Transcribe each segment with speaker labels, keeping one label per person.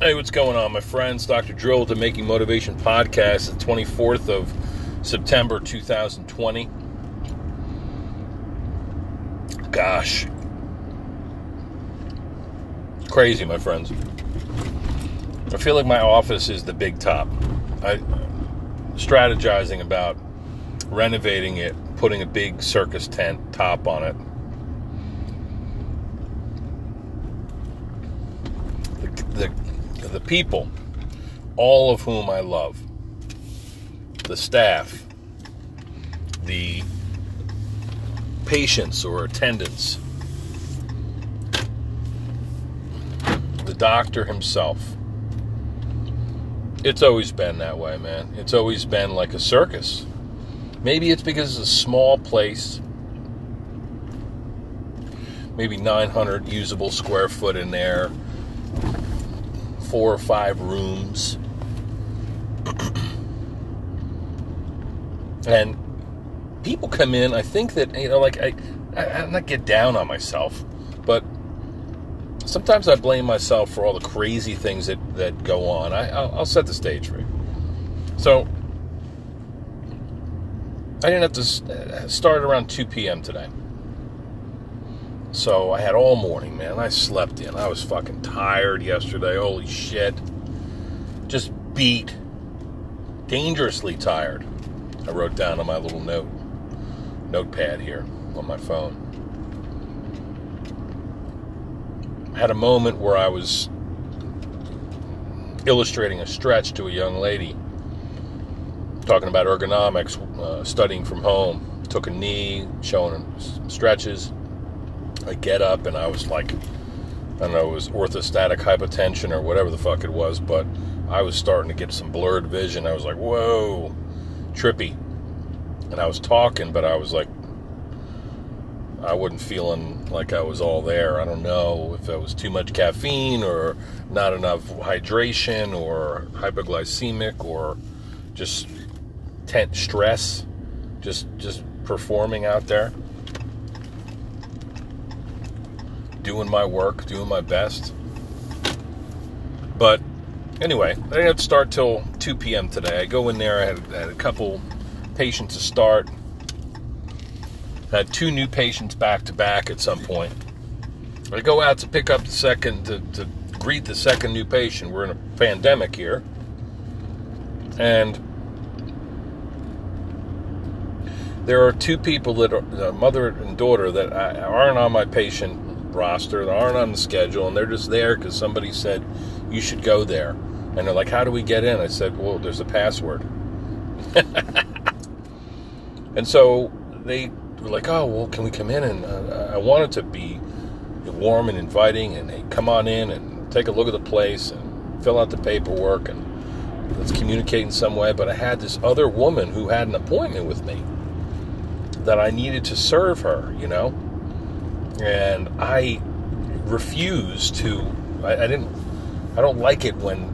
Speaker 1: Hey, what's going on, my friends? Dr. Drill with the Making Motivation Podcast, the 24th of September 2020. Gosh. Crazy, my friends. I feel like my office is the big top. I strategizing about renovating it, putting a big circus tent top on it. The, the, people, all of whom I love, the staff, the patients or attendants, the doctor himself. It's always been that way, man. It's always been like a circus. Maybe it's because it's a small place. Maybe 900 usable square foot in there. Four or five rooms. and people come in, I think that, you know, like, I, I, I'm not get down on myself, but sometimes I blame myself for all the crazy things that, that go on. I, I'll, I'll set the stage for you. So, I didn't have to uh, start around 2 p.m. today. So I had all morning, man. I slept in. I was fucking tired yesterday. Holy shit. Just beat. Dangerously tired. I wrote down on my little note notepad here on my phone. I had a moment where I was illustrating a stretch to a young lady talking about ergonomics, uh, studying from home. Took a knee, showing stretches. I get up and I was like, I don't know, it was orthostatic hypotension or whatever the fuck it was, but I was starting to get some blurred vision. I was like, whoa, trippy. And I was talking, but I was like, I wasn't feeling like I was all there. I don't know if it was too much caffeine or not enough hydration or hypoglycemic or just tent stress, just just performing out there, doing my work, doing my best. But anyway, I didn't have to start till 2 p.m. today. I go in there. I had, had a couple patients to start. I had two new patients back to back at some point. I go out to pick up the second to, to greet the second new patient. We're in a pandemic here, and there are two people that are uh, mother and daughter that uh, aren't on my patient roster, that aren't on the schedule, and they're just there because somebody said you should go there. And they're like, "How do we get in?" I said, "Well, there's a password." and so they were like, "Oh, well, can we come in?" And uh, I wanted to be warm and inviting, and they come on in and take a look at the place and fill out the paperwork and let's communicate in some way. But I had this other woman who had an appointment with me that I needed to serve her, you know? And I refuse to, I, I didn't, I don't like it when,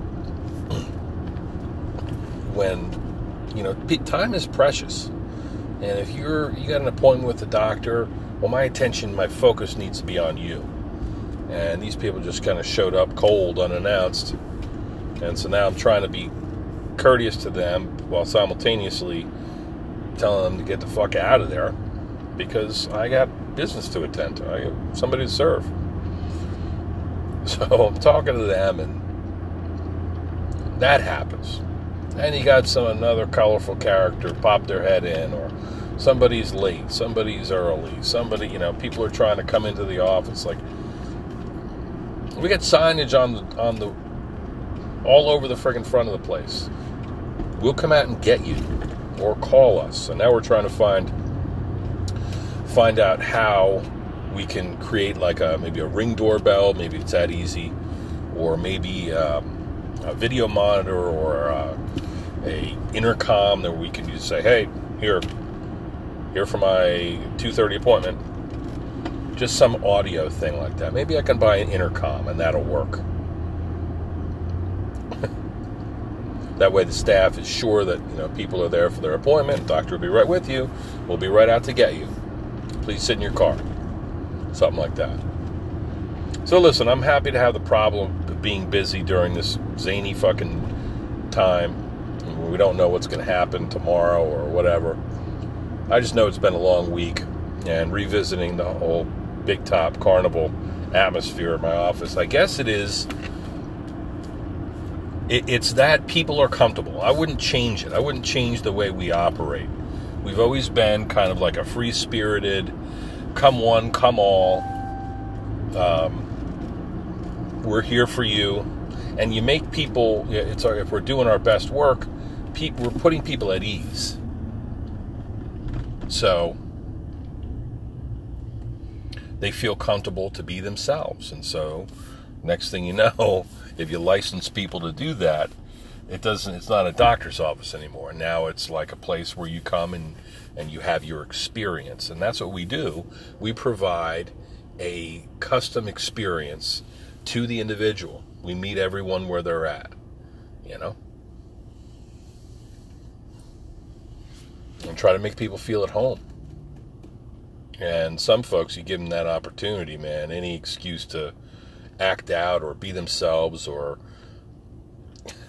Speaker 1: when, you know, time is precious. And if you're, you got an appointment with the doctor, well, my attention, my focus needs to be on you. And these people just kind of showed up cold, unannounced. And so now I'm trying to be courteous to them while simultaneously telling them to get the fuck out of there because I got business to attend to. I got somebody to serve. So I'm talking to them, and that happens. And you got some another colorful character pop their head in, or somebody's late, somebody's early, somebody, you know, people are trying to come into the office. Like we got signage on the on the all over the friggin' front of the place. We'll come out and get you or call us. And now we're trying to find find out how we can create like a maybe a ring doorbell. Maybe it's that easy, or maybe um, a video monitor or uh, a intercom that we can use. To say, hey, here, here for my two thirty appointment. Just some audio thing like that. Maybe I can buy an intercom and that'll work. That way, the staff is sure that you know people are there for their appointment. Doctor will be right with you. We'll be right out to get you. Please sit in your car. Something like that. So listen, I'm happy to have the problem, of being busy during this zany fucking time. We don't know what's going to happen tomorrow or whatever. I just know it's been a long week and revisiting the whole big top carnival atmosphere in my office. I guess it is. It, it's that people are comfortable. I wouldn't change it. I wouldn't change the way we operate. We've always been kind of like a free spirited, come one, come all. Um, we're here for you, and you make people. It's our, if we're doing our best work, people, we're putting people at ease. So they feel comfortable to be themselves. And so, next thing you know, if you license people to do that, it doesn't it's not a doctor's office anymore. Now it's like a place where you come and and you have your experience. And that's what we do. We provide a custom experience to the individual. We meet everyone where they're at, you know? And try to make people feel at home. And some folks, you give them that opportunity, man. Any excuse to act out or be themselves or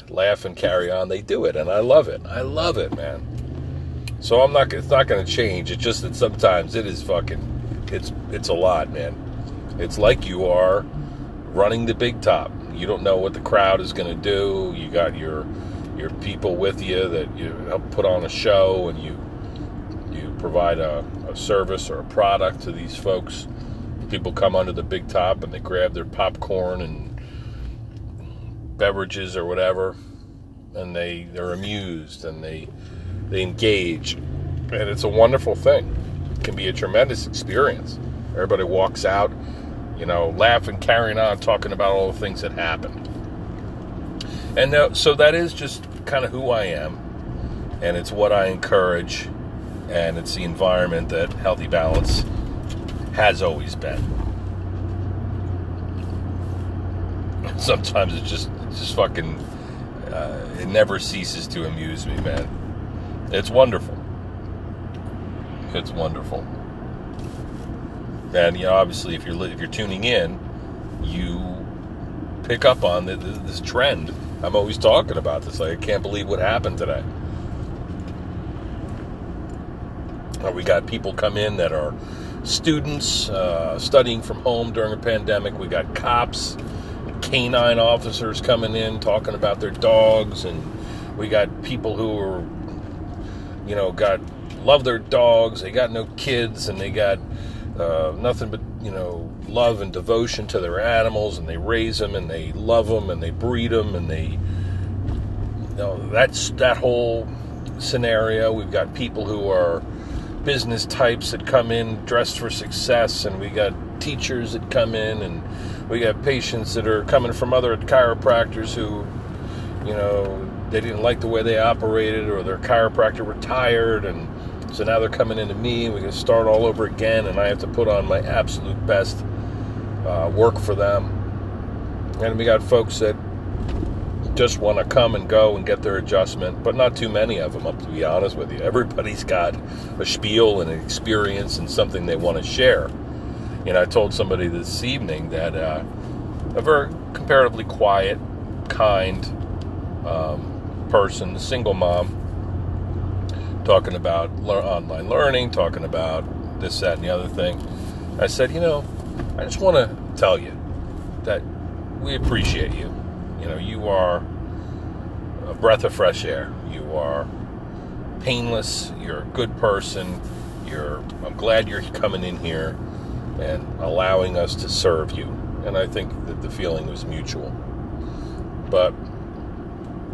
Speaker 1: laugh and carry on, they do it, and I love it. I love it, man. So I'm not. It's not going to change. It's just that sometimes it is fucking. It's it's a lot, man. It's like you are running the big top. You don't know what the crowd is going to do. You got your your people with you that you help put on a show, and you you provide a service or a product to these folks. People come under the big top and they grab their popcorn and beverages or whatever, and they they're amused and they they engage, and it's a wonderful thing. It can be a tremendous experience. Everybody walks out, you know, laughing, carrying on, talking about all the things that happened. And uh, so that is just kind of who I am, and it's what I encourage and it's the environment that Healthy Balance has always been. Sometimes it's just just fucking uh, it never ceases to amuse me, man. It's wonderful. It's wonderful. And you know, obviously, if you're if you're tuning in, you pick up on this trend. I'm always talking about this. Like, I can't believe what happened today. Uh, we got people come in that are students uh, studying from home during a pandemic. We got cops, canine officers coming in talking about their dogs, and we got people who are, you know, got love their dogs. They got no kids, and they got uh, nothing but you know love and devotion to their animals, and they raise them, and they love them, and they breed them, and they. You know, that's that whole scenario. We've got people who are business types that come in dressed for success, and we got teachers that come in, and we got patients that are coming from other chiropractors who, you know, they didn't like the way they operated, or their chiropractor retired, and so now they're coming into me, and we can start all over again, and I have to put on my absolute best uh, work for them. And we got folks that just want to come and go and get their adjustment, but not too many of them, to be honest with you. Everybody's got a spiel and an experience and something they want to share. You know, I told somebody this evening that uh, a very comparatively quiet, kind um, person, single mom, talking about le- online learning, talking about this, that, and the other thing. I said, you know, I just want to tell you that we appreciate you you know, you are a breath of fresh air. You are painless. You're a good person. You're. I'm glad you're coming in here and allowing us to serve you. And I think that the feeling was mutual. But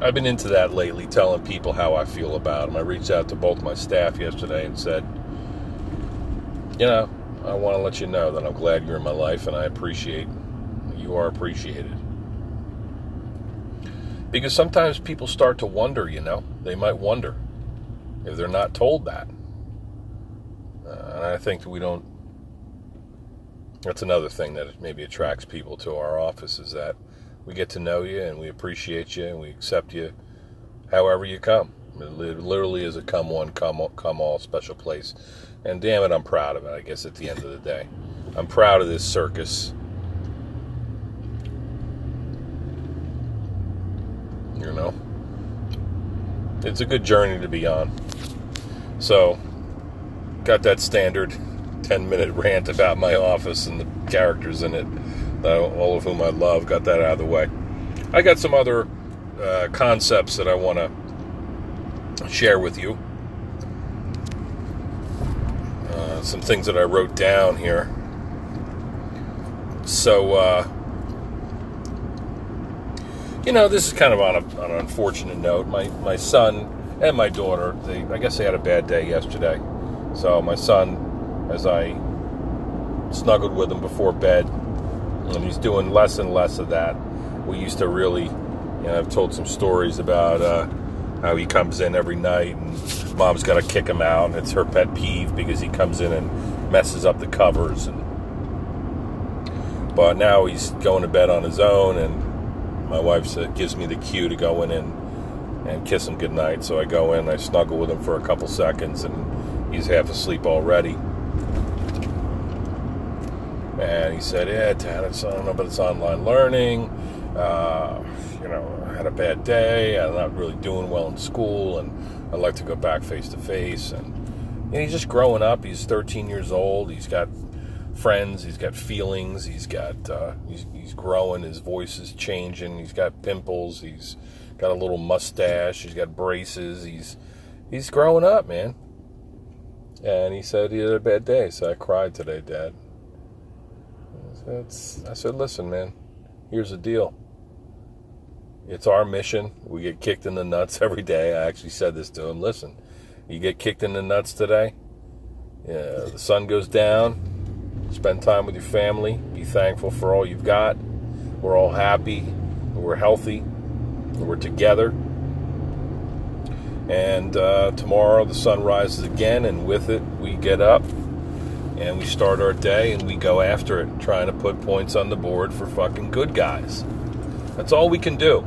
Speaker 1: I've been into that lately, telling people how I feel about them. I reached out to both my staff yesterday and said, you know, I want to let you know that I'm glad you're in my life and I appreciate you are appreciated. Because sometimes people start to wonder, you know, they might wonder if they're not told that. Uh, and I think that we don't. That's another thing that maybe attracts people to our office is that we get to know you and we appreciate you and we accept you however you come. It literally is a come one, come come all special place. And damn it, I'm proud of it, I guess, at the end of the day. I'm proud of this circus You know, it's a good journey to be on. So, got that standard 10 minute rant about my office and the characters in it, all of whom I love. Got that out of the way. I got some other uh, concepts that I want to share with you. Uh, some things that I wrote down here. So, uh, you know, this is kind of on, a, on an unfortunate note. My my son and my daughter, they I guess they had a bad day yesterday. So my son, as I snuggled with him before bed, and he's doing less and less of that. We used to really, you know, I've told some stories about uh, how he comes in every night and mom's got to kick him out, and it's her pet peeve because he comes in and messes up the covers. And but now he's going to bed on his own, and my wife gives me the cue to go in and, and kiss him goodnight. So I go in, I snuggle with him for a couple seconds, and he's half asleep already. And he said, "Yeah, Dad, it's, I don't know, but it's online learning. Uh, you know, I had a bad day. I'm not really doing well in school, and I'd like to go back face to face." And he's just growing up. He's 13 years old. He's got friends. He's got feelings. He's got uh, he's, he's growing. His voice is changing. He's got pimples. He's got a little mustache. He's got braces. He's he's growing up, man. And he said he had a bad day, so I cried today, Dad. I said, I said, listen, man. Here's the deal. It's our mission. We get kicked in the nuts every day. I actually said this to him. Listen, you get kicked in the nuts today. Yeah, the sun goes down Spend time with your family. Be thankful for all you've got. We're all happy. We're healthy. We're together. And uh, tomorrow the sun rises again, and with it we get up and we start our day and we go after it, trying to put points on the board for fucking good guys. That's all we can do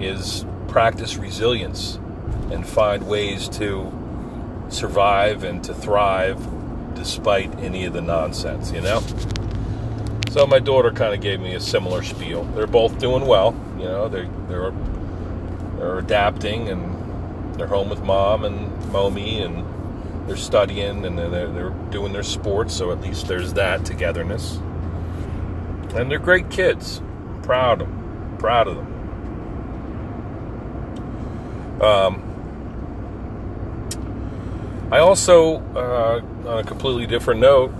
Speaker 1: is practice resilience and find ways to survive and to thrive despite any of the nonsense, you know? So my daughter kind of gave me a similar spiel. They're both doing well, you know, they they're they're adapting and they're home with mom and Momi and they're studying and they're, they're doing their sports, so at least there's that togetherness. And they're great kids. Proud of them. Proud of them. Um, I also, uh, on a completely different note,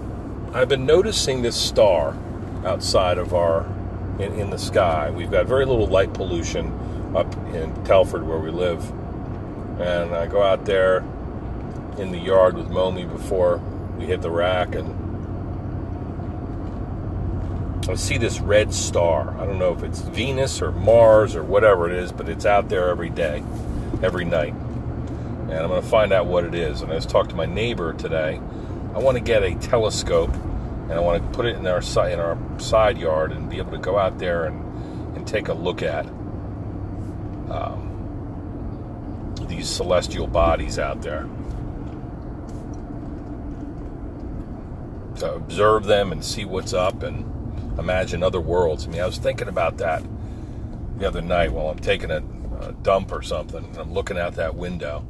Speaker 1: I've been noticing this star outside of our in, in, the sky. We've got very little light pollution up in Telford where we live, and I go out there in the yard with Momi before we hit the rack, and I see this red star. I don't know if it's Venus or Mars or whatever it is, but it's out there every day, every night and I'm going to find out what it is. And I just talked to my neighbor today. I want to get a telescope, and I want to put it in our side in our side yard and be able to go out there and and take a look at um, these celestial bodies out there. To observe them and see what's up and imagine other worlds. I mean, I was thinking about that the other night while I'm taking a, a dump or something, and I'm looking out that window.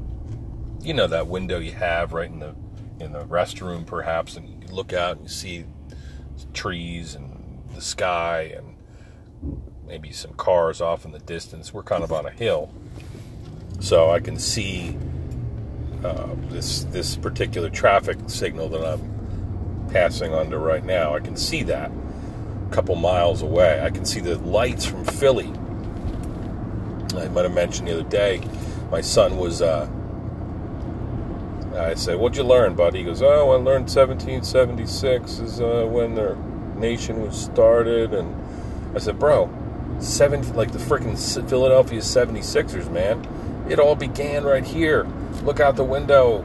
Speaker 1: You know that window you have right in the in the restroom perhaps and you look out and you see trees and the sky and maybe some cars off in the distance. We're kind of on a hill. So i can see uh, this this particular traffic signal that i'm passing under right now i can see that a couple miles away i can see the lights from philly i might have mentioned the other day my son was uh, I said, What'd you learn, buddy? He goes, Oh, I learned 1776 is uh, when their nation was started. And I said, Bro, seven, like the freaking Philadelphia 76ers, man. It all began right here. Look out the window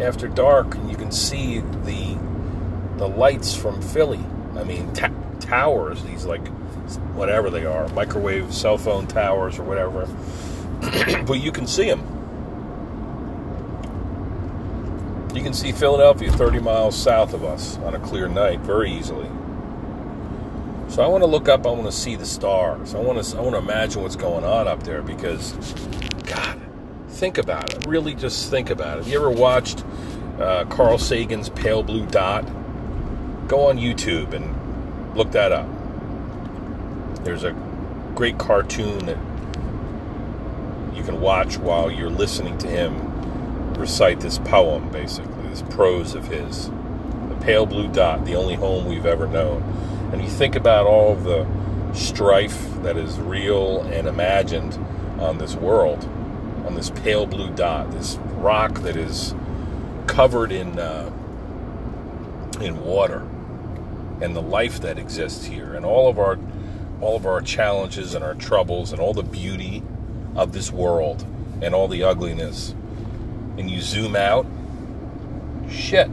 Speaker 1: after dark, and you can see the the lights from Philly. I mean, towers, these like whatever they are, microwave cell phone towers or whatever. but you can see them You can see Philadelphia 30 miles south of us on a clear night very easily. So I want to look up. I want to see the stars. I want to. I want to imagine what's going on up there because, God, think about it. Really, just think about it. You ever watched uh, Carl Sagan's Pale Blue Dot? Go on YouTube and look that up. There's a great cartoon that you can watch while you're listening to him recite this poem, basically, this prose of his. The pale blue dot, the only home we've ever known. And you think about all the strife that is real and imagined on this world, on this pale blue dot, this rock that is covered in uh, in water, and the life that exists here, and all of our all of our challenges and our troubles, and all the beauty of this world, and all the ugliness, and you zoom out, shit.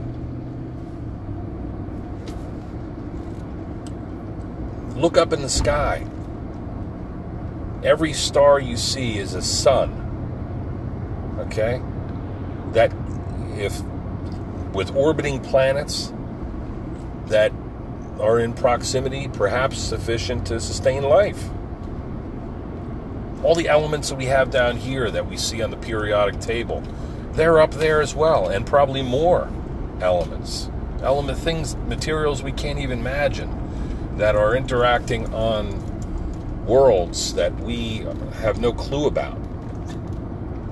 Speaker 1: Look up in the sky. Every star you see is a sun. Okay? That if with orbiting planets that are in proximity, perhaps sufficient to sustain life. All the elements that we have down here that we see on the periodic table, they're up there as well, and probably more elements. Element things, materials we can't even imagine that are interacting on worlds that we have no clue about.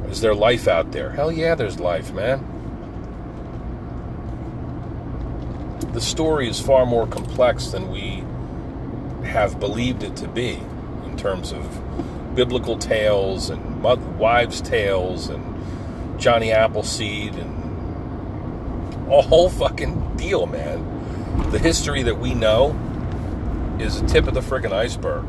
Speaker 1: Is there life out there? Hell yeah, there's life, man. The story is far more complex than we have believed it to be in terms of biblical tales and wives' tales and Johnny Appleseed and a whole fucking deal, man. The history that we know is the tip of the friggin' iceberg.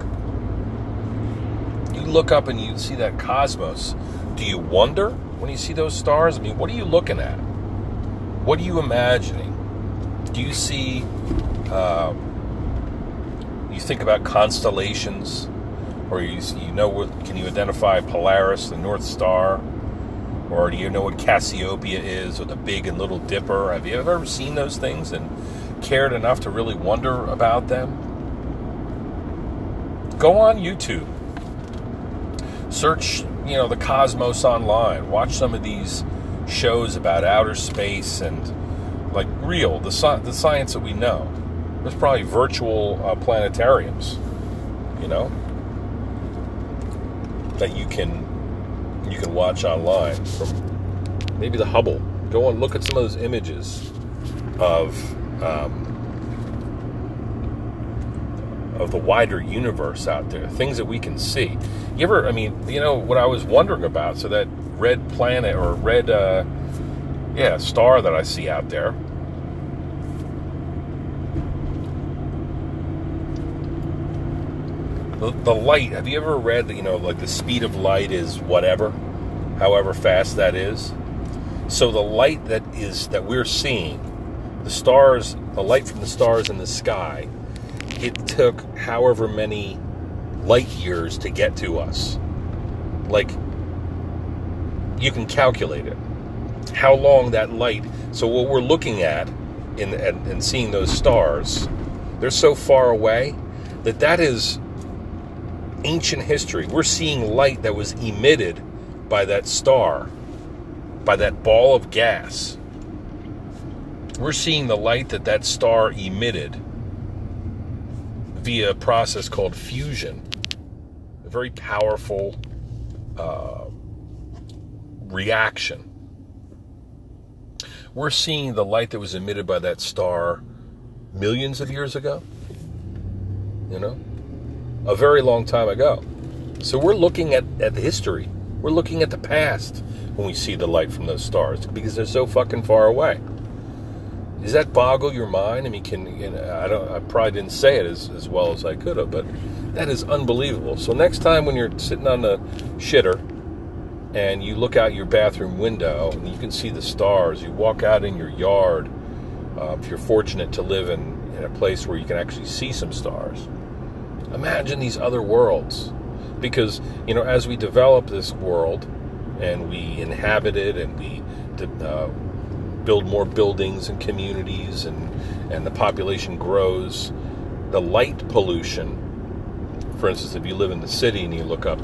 Speaker 1: You look up and you see that cosmos. Do you wonder when you see those stars? I mean, what are you looking at? What are you imagining? Do you see, uh, you think about constellations? Or you, you know what, can you identify Polaris, the North Star? Or do you know what Cassiopeia is, or the Big and Little Dipper? Have you ever seen those things and cared enough to really wonder about them? go on YouTube. Search, you know, the cosmos online. Watch some of these shows about outer space and real the the science that we know. There's probably virtual uh, planetariums, you know, that you can you can watch online from maybe the Hubble. Go and look at some of those images of um, of the wider universe out there, things that we can see. You ever, I mean, you know, what I was wondering about, so that red planet or red, uh, yeah, star that I see out there. The, the light, have you ever read that, you know, like the speed of light is whatever, however fast that is? So the light that is, that we're seeing, the stars, the light from the stars in the sky, it took however many light years to get to us. Like, you can calculate it. How long that light. So, what we're looking at in and seeing those stars, they're so far away that that is ancient history. We're seeing light that was emitted by that star, by that ball of gas. We're seeing the light that that star emitted via a process called fusion, a very powerful uh, reaction. We're seeing the light that was emitted by that star millions of years ago, you know, a very long time ago. So we're looking at, at the history. We're looking at the past when we see the light from those stars because they're so fucking far away. Does that boggle your mind? I mean, can you know, I don't? I probably didn't say it as, as well as I could have, but that is unbelievable. So next time when you're sitting on the shitter and you look out your bathroom window and you can see the stars, you walk out in your yard. Uh, if you're fortunate to live in, in a place where you can actually see some stars, imagine these other worlds. Because you know, as we develop this world and we inhabit it and we uh, build more buildings and communities and, and the population grows, the light pollution. For instance, if you live in the city and you look up,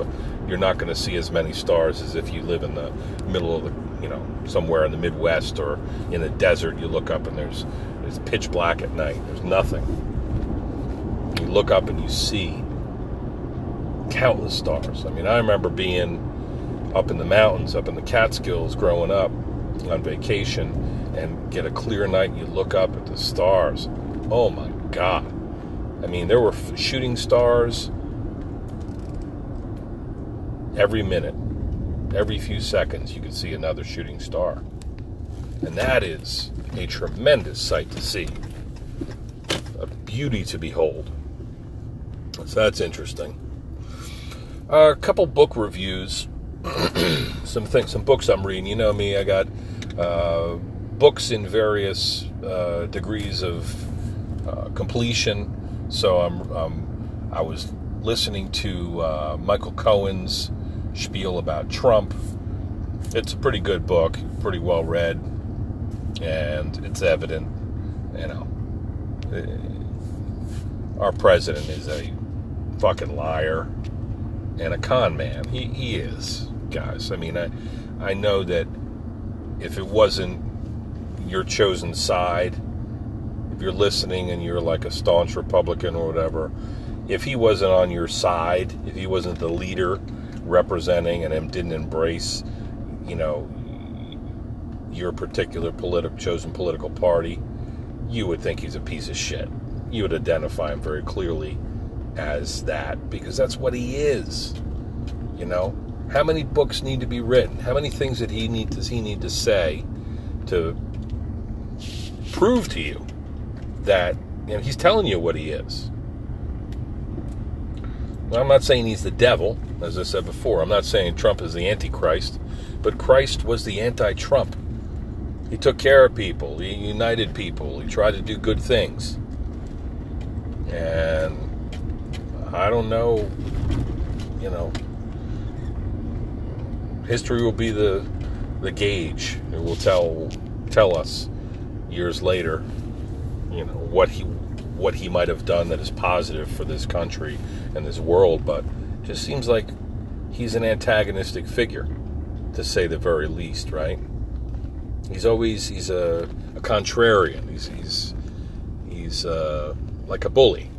Speaker 1: you're not going to see as many stars as if you live in the middle of the, you know, somewhere in the Midwest or in the desert. You look up and there's it's pitch black at night. There's nothing. Look up and you see countless stars. I mean, I remember being up in the mountains, up in the Catskills, growing up on vacation, and get a clear night. You look up at the stars. Oh my God! I mean, there were shooting stars every minute, every few seconds. You could see another shooting star, and that is a tremendous sight to see, a beauty to behold. So that's interesting. Uh, a couple book reviews, some things, some books I'm reading. You know me, I got uh, books in various uh, degrees of uh, completion. So I'm, um, I was listening to uh, Michael Cohen's spiel about Trump. It's a pretty good book, pretty well read, and it's evident, you know, uh, our president is a fucking liar and a con man. He, he is, guys. I mean, I, I know that if it wasn't your chosen side, if you're listening and you're like a staunch Republican or whatever, if he wasn't on your side, if he wasn't the leader representing and didn't embrace, you know, your particular political chosen political party, you would think he's a piece of shit. You would identify him very clearly as that because that's what he is. You know, how many books need to be written? How many things that he need does he need to say to prove to you that you know, he's telling you what he is? I'm not saying he's the devil, as I said before. I'm not saying Trump is the Antichrist, but Christ was the anti-Trump. He took care of people. He united people. He tried to do good things. And I don't know, you know, history will be the the gauge. It will tell tell us years later, you know, what he what he might have done that is positive for this country and this world, but just seems like he's an antagonistic figure, to say the very least, right? He's always he's a, a contrarian. He's he's he's uh, like a bully,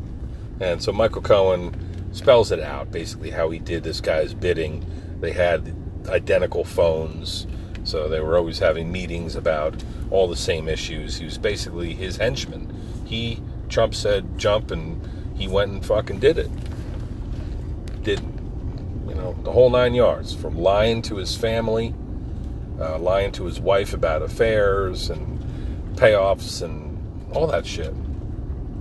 Speaker 1: and so Michael Cohen spells it out basically how he did this guy's bidding. They had identical phones, so they were always having meetings about all the same issues. He was basically his henchman. He Trump said jump, and he went and fucking did it. Did you know the whole nine yards from lying to his family, uh, lying to his wife about affairs and payoffs and all that shit,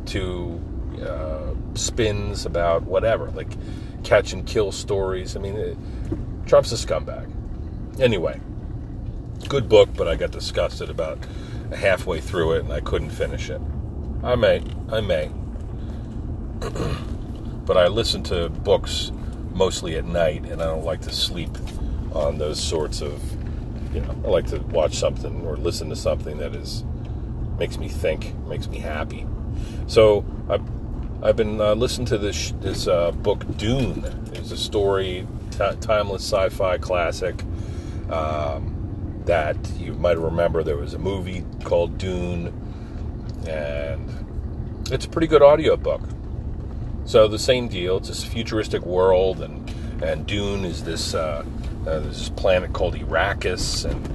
Speaker 1: to uh, spins about whatever, like catch and kill stories. I mean, it, Trump's a scumbag. Anyway, good book, but I got disgusted about halfway through it and I couldn't finish it. I may, I may. but I listen to books mostly at night and I don't like to sleep on those sorts of, you know, I like to watch something or listen to something that is makes me think, makes me happy. So I I've been uh, listening to this this uh, book Dune. It's a story, t- timeless sci-fi classic um, that you might remember. There was a movie called Dune, and it's a pretty good audiobook. So the same deal. It's this futuristic world, and and Dune is this uh, uh this planet called Arrakis, and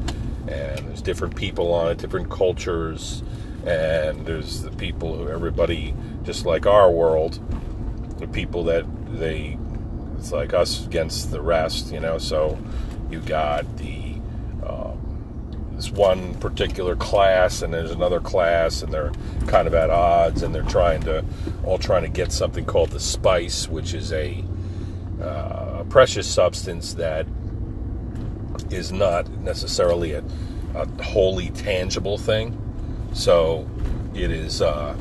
Speaker 1: and there's different people on it, different cultures, and there's the people who everybody just like our world, the people that they, it's like us against the rest, you know. So you got the um, this one particular class, and there's another class, and they're kind of at odds, and they're trying to all trying to get something called the spice, which is a, uh, precious substance that is not necessarily a, a wholly tangible thing. So it is. Uh,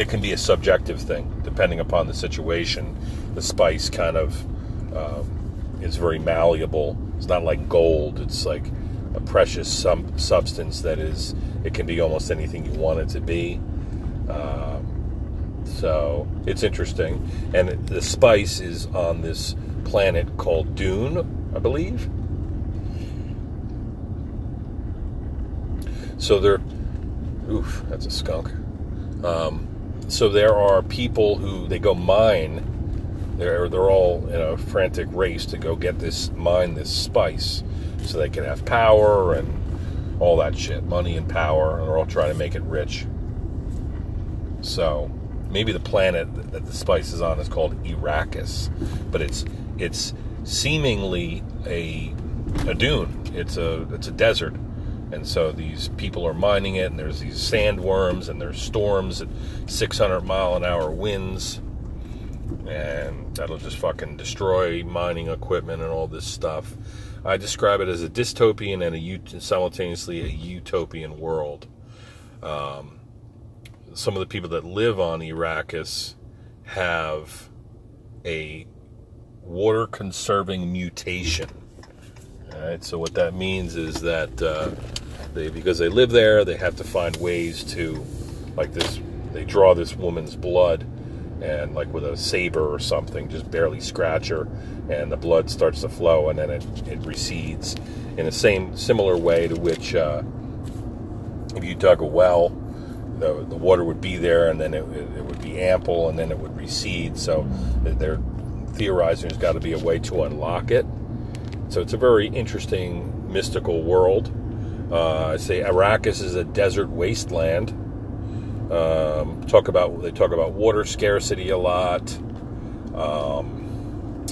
Speaker 1: it can be a subjective thing depending upon the situation. The spice kind of um, is very malleable. It's not like gold. It's like a precious sum- substance that is it can be almost anything you want it to be. Um, so it's interesting. And the spice is on this planet called Dune, I believe. So there, oof, that's a skunk. Um, so there are people who they go mine. They're they're all in a frantic race to go get this mine this spice, so they can have power and all that shit, money and power, and they're all trying to make it rich. So maybe the planet that the spice is on is called Arrakis, but it's it's seemingly a a dune. It's a it's a desert and so these people are mining it, and there's these sandworms, and there's storms at 600 mile an hour winds, and that'll just fucking destroy mining equipment and all this stuff. I describe it as a dystopian and a simultaneously a utopian world. Um, some of the people that live on Arrakis have a water conserving mutation. All right, so what that means is that uh, they, because they live there, they have to find ways to, like this, they draw this woman's blood, and like with a saber or something, just barely scratch her, and the blood starts to flow, and then it, it recedes in the same similar way to which uh, if you dug a well, the, the water would be there, and then it, it would be ample, and then it would recede. So they're theorizing there's got to be a way to unlock it. So it's a very interesting mystical world. Uh, I say Arrakis is a desert wasteland. Um, talk about they talk about water scarcity a lot. Um,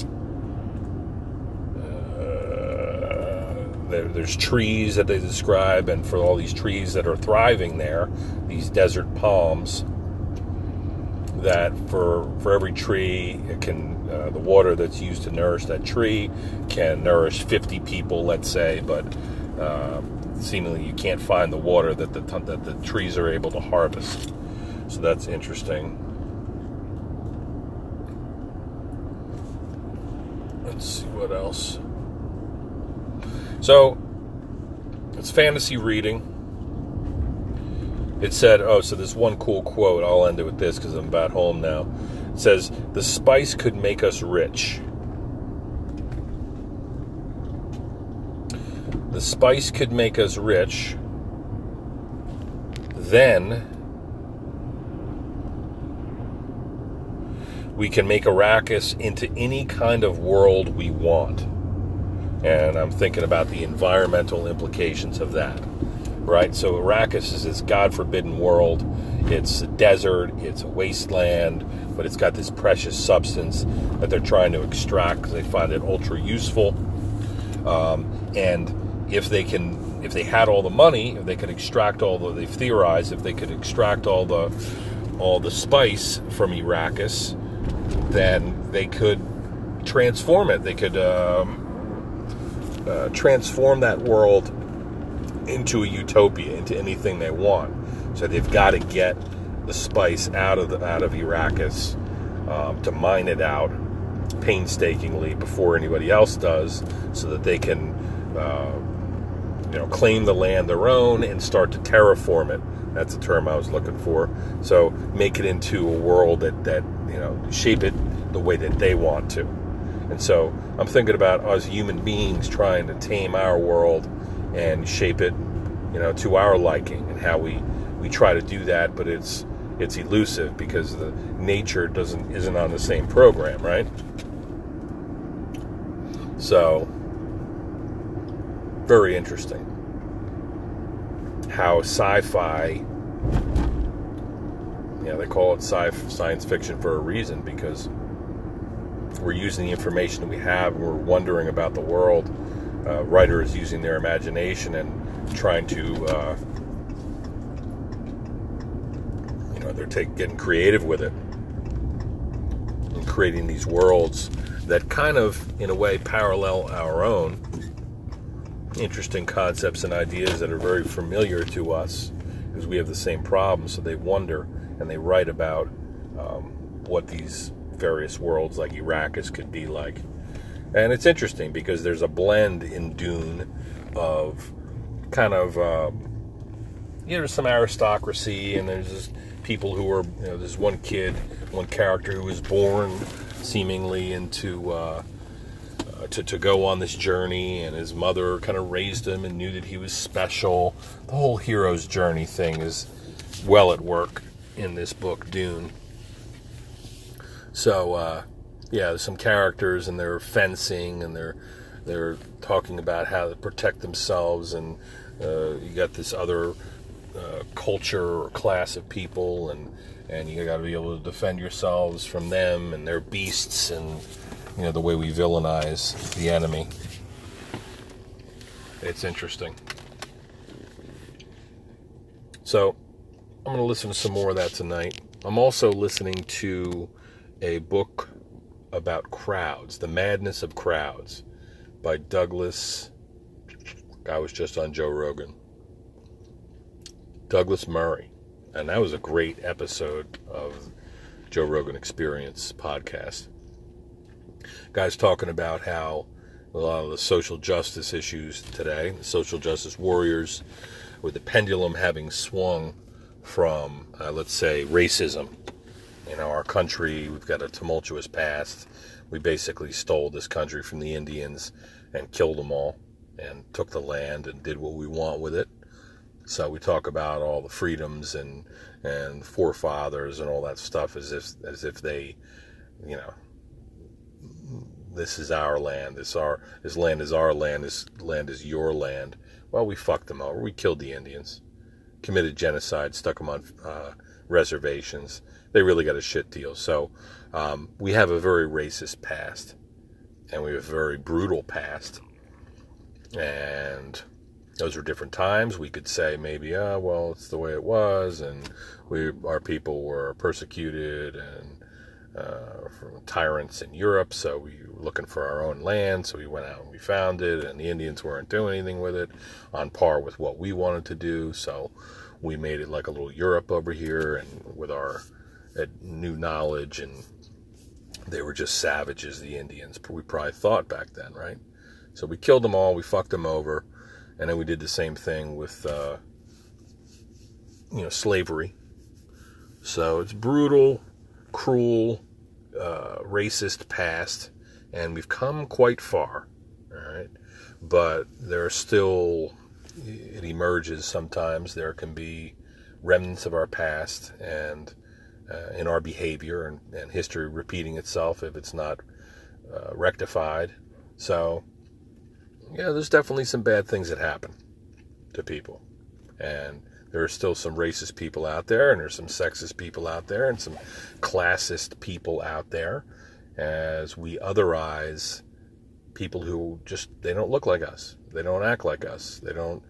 Speaker 1: uh, there, there's trees that they describe, and for all these trees that are thriving there, these desert palms. That for for every tree, it can uh, the water that's used to nourish that tree can nourish 50 people, let's say, but uh, seemingly you can't find the water that the that the trees are able to harvest. So that's interesting. Let's see what else. So it's fantasy reading. It said, oh, so there's one cool quote. I'll end it with this because I'm about home now. Says, The spice could make us rich. the spice could make us rich, then we can make Arrakis into any kind of world we want. And I'm thinking about the environmental implications of that. Right? So Arrakis is this God forbidden world. It's a desert, it's a wasteland, but it's got this precious substance that they're trying to extract. Because they find it ultra useful. Um, and if they can if they had all the money if they could extract all the they've theorized if they could extract all the all the spice from Arrakis then they could transform it. They could um, uh, transform that world into a utopia into anything they want. So they've got to get the spice out of the out of Arrakis um, to mine it out painstakingly before anybody else does so that they can uh, you know, claim the land their own and start to terraform it. That's the term I was looking for. So make it into a world that, that you know, shape it the way that they want to. And so I'm thinking about us human beings trying to tame our world and shape it, you know, to our liking and how we, we try to do that, but it's it's elusive because the nature doesn't isn't on the same program, right? So very interesting how sci-fi yeah, they call it sci science fiction for a reason because we're using the information that we have and we're wondering about the world uh, writers using their imagination and trying to uh, you know they're take, getting creative with it and creating these worlds that kind of in a way parallel our own interesting concepts and ideas that are very familiar to us because we have the same problems. So they wonder and they write about um, what these various worlds like Arrakis could be like. And it's interesting because there's a blend in Dune of kind of uh, you know, some aristocracy, and there's just people who are, you know, there's one kid, one character who was born seemingly into. Uh, uh, to, to go on this journey, and his mother kind of raised him and knew that he was special. The whole hero's journey thing is well at work in this book, Dune. So, uh, yeah, there's some characters, and they're fencing, and they're they're talking about how to protect themselves, and uh, you got this other uh, culture or class of people, and and you got to be able to defend yourselves from them and their beasts, and you know the way we villainize the enemy. It's interesting. So I'm going to listen to some more of that tonight. I'm also listening to a book about crowds, The Madness of Crowds, by Douglas. I was just on Joe Rogan. Douglas Murray. And that was a great episode of Joe Rogan Experience podcast. Guys talking about how a lot of the social justice issues today, the social justice warriors, with the pendulum having swung from, uh, let's say, racism. You know, our country, we've got a tumultuous past. We basically stole this country from the Indians and killed them all and took the land and did what we want with it. So we talk about all the freedoms and and forefathers and all that stuff as if as if they, you know, this is our land. This our this land is our land. This land is your land. Well, we fucked them over. We killed the Indians committed genocide, stuck them on uh, reservations. They really got a shit deal. So um, we have a very racist past, and we have a very brutal past. And those were different times. We could say maybe, ah, oh, well, it's the way it was, and we our people were persecuted and uh, from tyrants in Europe, so we were looking for our own land, so we went out and we found it, and the Indians weren't doing anything with it on par with what we wanted to do, so we made it like a little Europe over here, and with our uh, new knowledge, and they were just savages, the Indians. We probably thought back then, right? So we killed them all, we fucked them over, and then we did the same thing with, uh, you know, slavery. So it's brutal, cruel, uh, racist past, and we've come quite far. All right, but there are still it emerges sometimes. There can be remnants of our past and uh, in our behavior and, and, history repeating itself if it's not uh, rectified. So, yeah, there's definitely some bad things that happen to people, and there are still some racist people out there, and there's some sexist people out there, and some classist people out there, as we otherize people who just they don't look like us, they don't act like us, they don't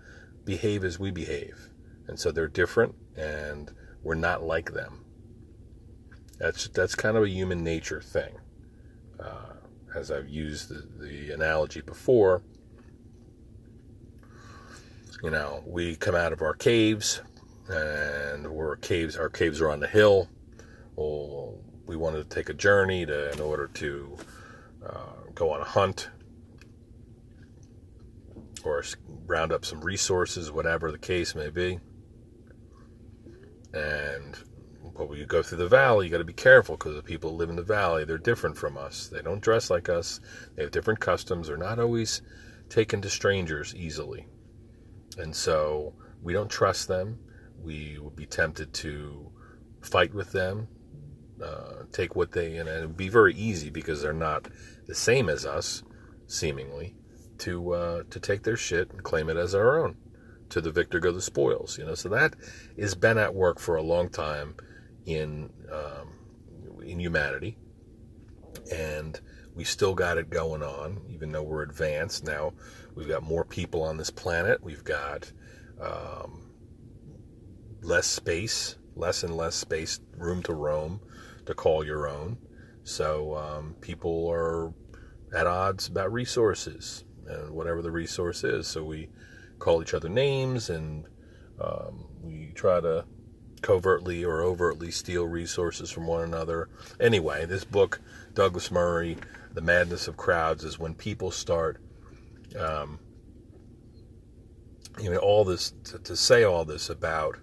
Speaker 1: behave as we behave, and so they're different, and we're not like them. That's that's kind of a human nature thing. Uh, as I've used the, the analogy before, you know, we come out of our caves, and we're caves. Our caves are on the hill. Well, we wanted to take a journey to, in order to uh, go on a hunt or round up some resources, whatever the case may be. And but when you go through the valley, you got to be careful because the people who live in the valley, they're different from us. They don't dress like us. They have different customs. They're not always taken to strangers easily. And so we don't trust them. We would be tempted to fight with them, uh, take what they, and it would be very easy because they're not the same as us, seemingly, to uh, to take their shit and claim it as our own. To the victor go the spoils, you know. So that has been at work for a long time in um, in humanity, and we still got it going on, even though we're advanced now. We've got more people on this planet. We've got um, less space, less and less space, room to roam, to call your own. So um, people are at odds about resources and whatever the resource is. So we call each other names and um, we try to covertly or overtly steal resources from one another. Anyway, this book, Douglas Murray, The Madness of Crowds, is when people start um, you know, all this to, to say all this about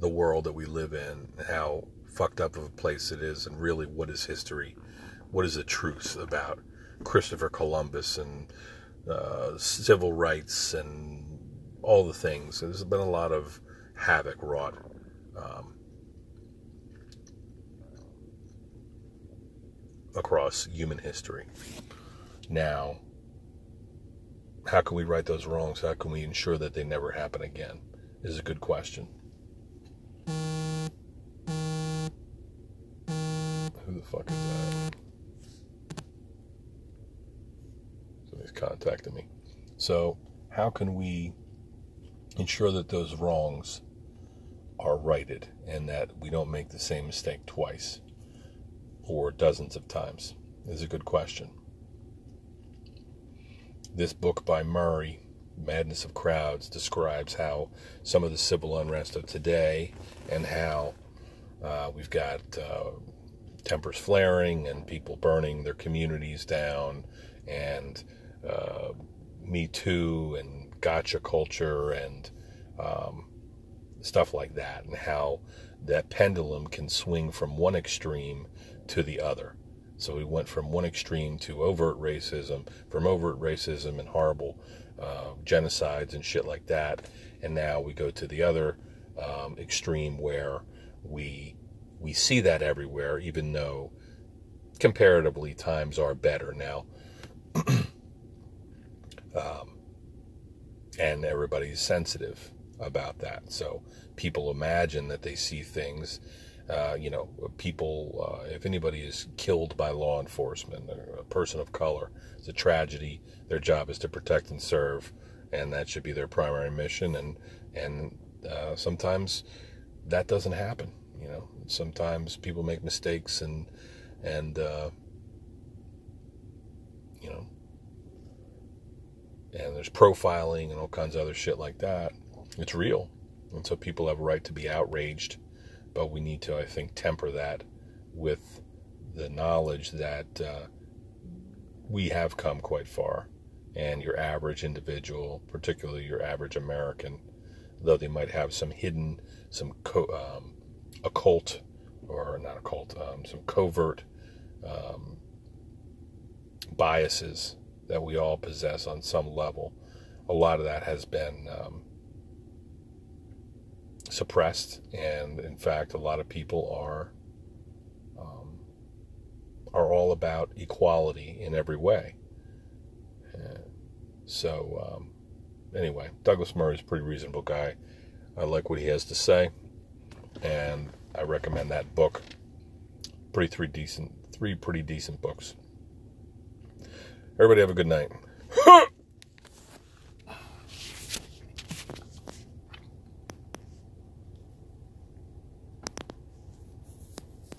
Speaker 1: the world that we live in, how fucked up of a place it is, and really what is history? What is the truth about Christopher Columbus and uh, civil rights and all the things? There's been a lot of havoc wrought. Um, across human history. Now, how can we right those wrongs? How can we ensure that they never happen again? Is a good question. Who the fuck is that? Somebody's contacting me. So, how can we ensure that those wrongs are righted and that we don't make the same mistake twice or dozens of times? Is a good question this book by Murray, Madness of Crowds, describes how some of the civil unrest of today and how uh, we've got uh, tempers flaring and people burning their communities down and uh, Me Too and gotcha culture and um, stuff like that, and how that pendulum can swing from one extreme to the other. So we went from one extreme to overt racism, from overt racism and horrible uh, genocides and shit like that, and now we go to the other um, extreme where we we see that everywhere, even though comparatively times are better now. um, and everybody's sensitive about that. So people imagine that they see things uh, you know, people, uh, if anybody is killed by law enforcement, a person of color, it's a tragedy. Their job is to protect and serve, and that should be their primary mission. And and uh, sometimes that doesn't happen. You know, sometimes people make mistakes, and and uh, you know, and there's profiling and all kinds of other shit like that. It's real, and so people have a right to be outraged but we need to, I think, temper that with the knowledge that uh, we have come quite far. And your average individual, particularly your average American, though they might have some hidden, some co- um, occult, or not occult, um, some covert um, biases that we all possess on some level, a lot of that has been um, suppressed, and in fact, a lot of people are um, are all about equality in every way. so, um, anyway, Douglas Murray is a pretty reasonable guy. I like what he has to say, and I recommend that book. Pretty three decent, three pretty decent books. Everybody have a good night.